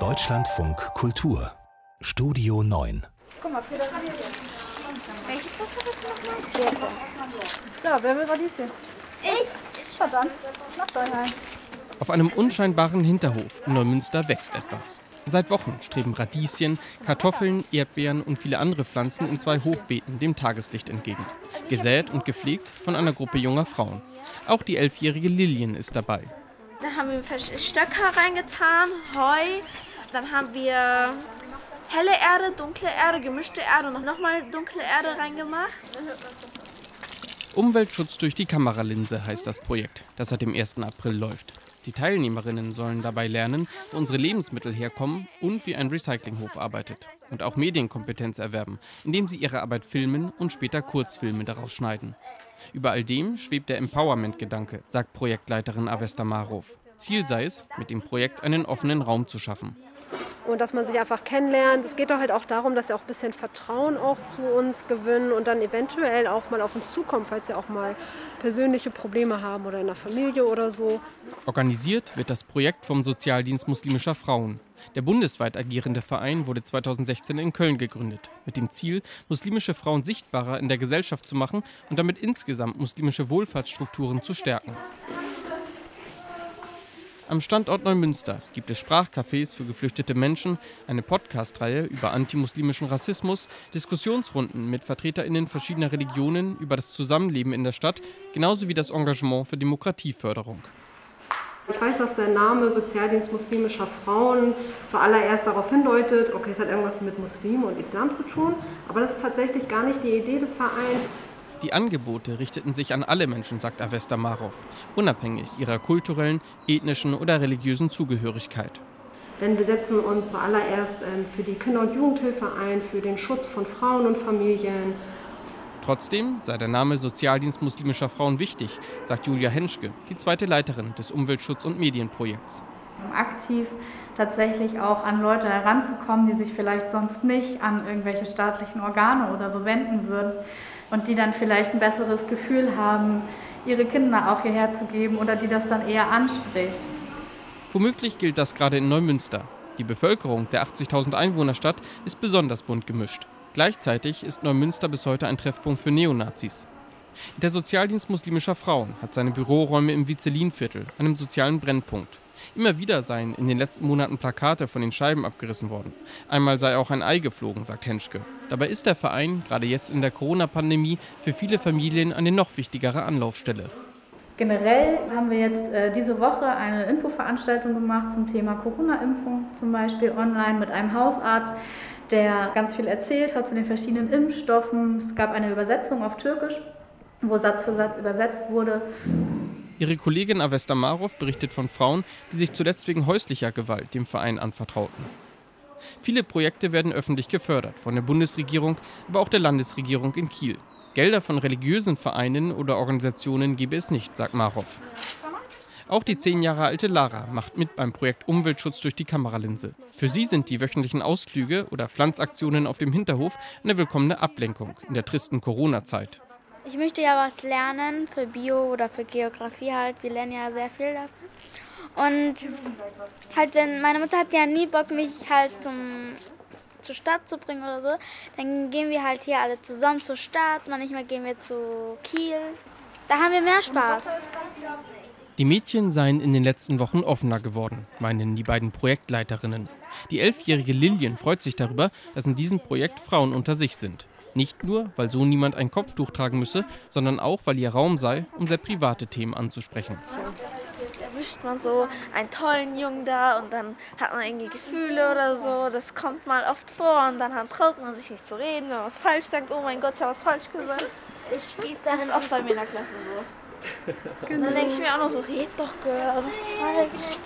Deutschlandfunk Kultur Studio 9 Guck mal, Peter. Welche Tasse bist du nochmal? Ja, wer will Radieschen? Ich. Ich. Verdammt. Macht euch ein. Auf einem unscheinbaren Hinterhof in Neumünster wächst etwas. Seit Wochen streben Radieschen, Kartoffeln, Erdbeeren und viele andere Pflanzen in zwei Hochbeeten dem Tageslicht entgegen. Gesät und gepflegt von einer Gruppe junger Frauen. Auch die elfjährige Lilien ist dabei. Haben wir Stöcker reingetan, Heu, dann haben wir helle Erde, dunkle Erde, gemischte Erde und nochmal dunkle Erde reingemacht. Umweltschutz durch die Kameralinse heißt das Projekt, das seit dem 1. April läuft. Die Teilnehmerinnen sollen dabei lernen, wo unsere Lebensmittel herkommen und wie ein Recyclinghof arbeitet. Und auch Medienkompetenz erwerben, indem sie ihre Arbeit filmen und später Kurzfilme daraus schneiden. Über all dem schwebt der Empowerment-Gedanke, sagt Projektleiterin Avesta Marov. Ziel sei es, mit dem Projekt einen offenen Raum zu schaffen und dass man sich einfach kennenlernt. Es geht doch halt auch darum, dass sie auch ein bisschen Vertrauen auch zu uns gewinnen und dann eventuell auch mal auf uns zukommen, falls sie auch mal persönliche Probleme haben oder in der Familie oder so. Organisiert wird das Projekt vom Sozialdienst muslimischer Frauen. Der bundesweit agierende Verein wurde 2016 in Köln gegründet, mit dem Ziel, muslimische Frauen sichtbarer in der Gesellschaft zu machen und damit insgesamt muslimische Wohlfahrtsstrukturen zu stärken. Am Standort Neumünster gibt es Sprachcafés für geflüchtete Menschen, eine Podcast-Reihe über antimuslimischen Rassismus, Diskussionsrunden mit VertreterInnen verschiedener Religionen über das Zusammenleben in der Stadt, genauso wie das Engagement für Demokratieförderung. Ich weiß, dass der Name Sozialdienst muslimischer Frauen zuallererst darauf hindeutet, okay, es hat irgendwas mit Muslimen und Islam zu tun, aber das ist tatsächlich gar nicht die Idee des Vereins. Die Angebote richteten sich an alle Menschen, sagt Avesta Marov, unabhängig ihrer kulturellen, ethnischen oder religiösen Zugehörigkeit. Denn wir setzen uns zuallererst ähm, für die Kinder- und Jugendhilfe ein, für den Schutz von Frauen und Familien. Trotzdem sei der Name Sozialdienst muslimischer Frauen wichtig, sagt Julia Henschke, die zweite Leiterin des Umweltschutz- und Medienprojekts. Aktiv tatsächlich auch an Leute heranzukommen, die sich vielleicht sonst nicht an irgendwelche staatlichen Organe oder so wenden würden und die dann vielleicht ein besseres Gefühl haben, ihre Kinder auch hierher zu geben oder die das dann eher anspricht. Womöglich gilt das gerade in Neumünster. Die Bevölkerung der 80.000 Einwohnerstadt ist besonders bunt gemischt. Gleichzeitig ist Neumünster bis heute ein Treffpunkt für Neonazis. Der Sozialdienst muslimischer Frauen hat seine Büroräume im Vizelinviertel, einem sozialen Brennpunkt. Immer wieder seien in den letzten Monaten Plakate von den Scheiben abgerissen worden. Einmal sei auch ein Ei geflogen, sagt Henschke. Dabei ist der Verein, gerade jetzt in der Corona-Pandemie, für viele Familien eine noch wichtigere Anlaufstelle. Generell haben wir jetzt äh, diese Woche eine Infoveranstaltung gemacht zum Thema Corona-Impfung, zum Beispiel online mit einem Hausarzt, der ganz viel erzählt hat zu den verschiedenen Impfstoffen. Es gab eine Übersetzung auf Türkisch, wo Satz für Satz übersetzt wurde. Ihre Kollegin Avesta Marov berichtet von Frauen, die sich zuletzt wegen häuslicher Gewalt dem Verein anvertrauten. Viele Projekte werden öffentlich gefördert, von der Bundesregierung, aber auch der Landesregierung in Kiel. Gelder von religiösen Vereinen oder Organisationen gebe es nicht, sagt Marov. Auch die zehn Jahre alte Lara macht mit beim Projekt Umweltschutz durch die Kameralinse. Für sie sind die wöchentlichen Ausflüge oder Pflanzaktionen auf dem Hinterhof eine willkommene Ablenkung in der tristen Corona-Zeit. Ich möchte ja was lernen für Bio oder für Geografie halt. Wir lernen ja sehr viel dafür. Und halt, wenn meine Mutter hat ja nie Bock, mich halt zum, zur Stadt zu bringen oder so, dann gehen wir halt hier alle zusammen zur Stadt. Manchmal gehen wir zu Kiel. Da haben wir mehr Spaß. Die Mädchen seien in den letzten Wochen offener geworden, meinen die beiden Projektleiterinnen. Die elfjährige Lilien freut sich darüber, dass in diesem Projekt Frauen unter sich sind. Nicht nur, weil so niemand ein Kopftuch tragen müsse, sondern auch, weil ihr Raum sei, um sehr private Themen anzusprechen. Erwischt man so einen tollen Jungen da und dann hat man irgendwie Gefühle oder so. Das kommt mal oft vor und dann traut man sich nicht zu reden, wenn man was falsch sagt. Oh mein Gott, ich habe was falsch gesagt. Ich spieß das ist oft bei mir in der Klasse so. Genau. Und dann denke ich mir auch noch so, red doch, Girl, was ist falsch?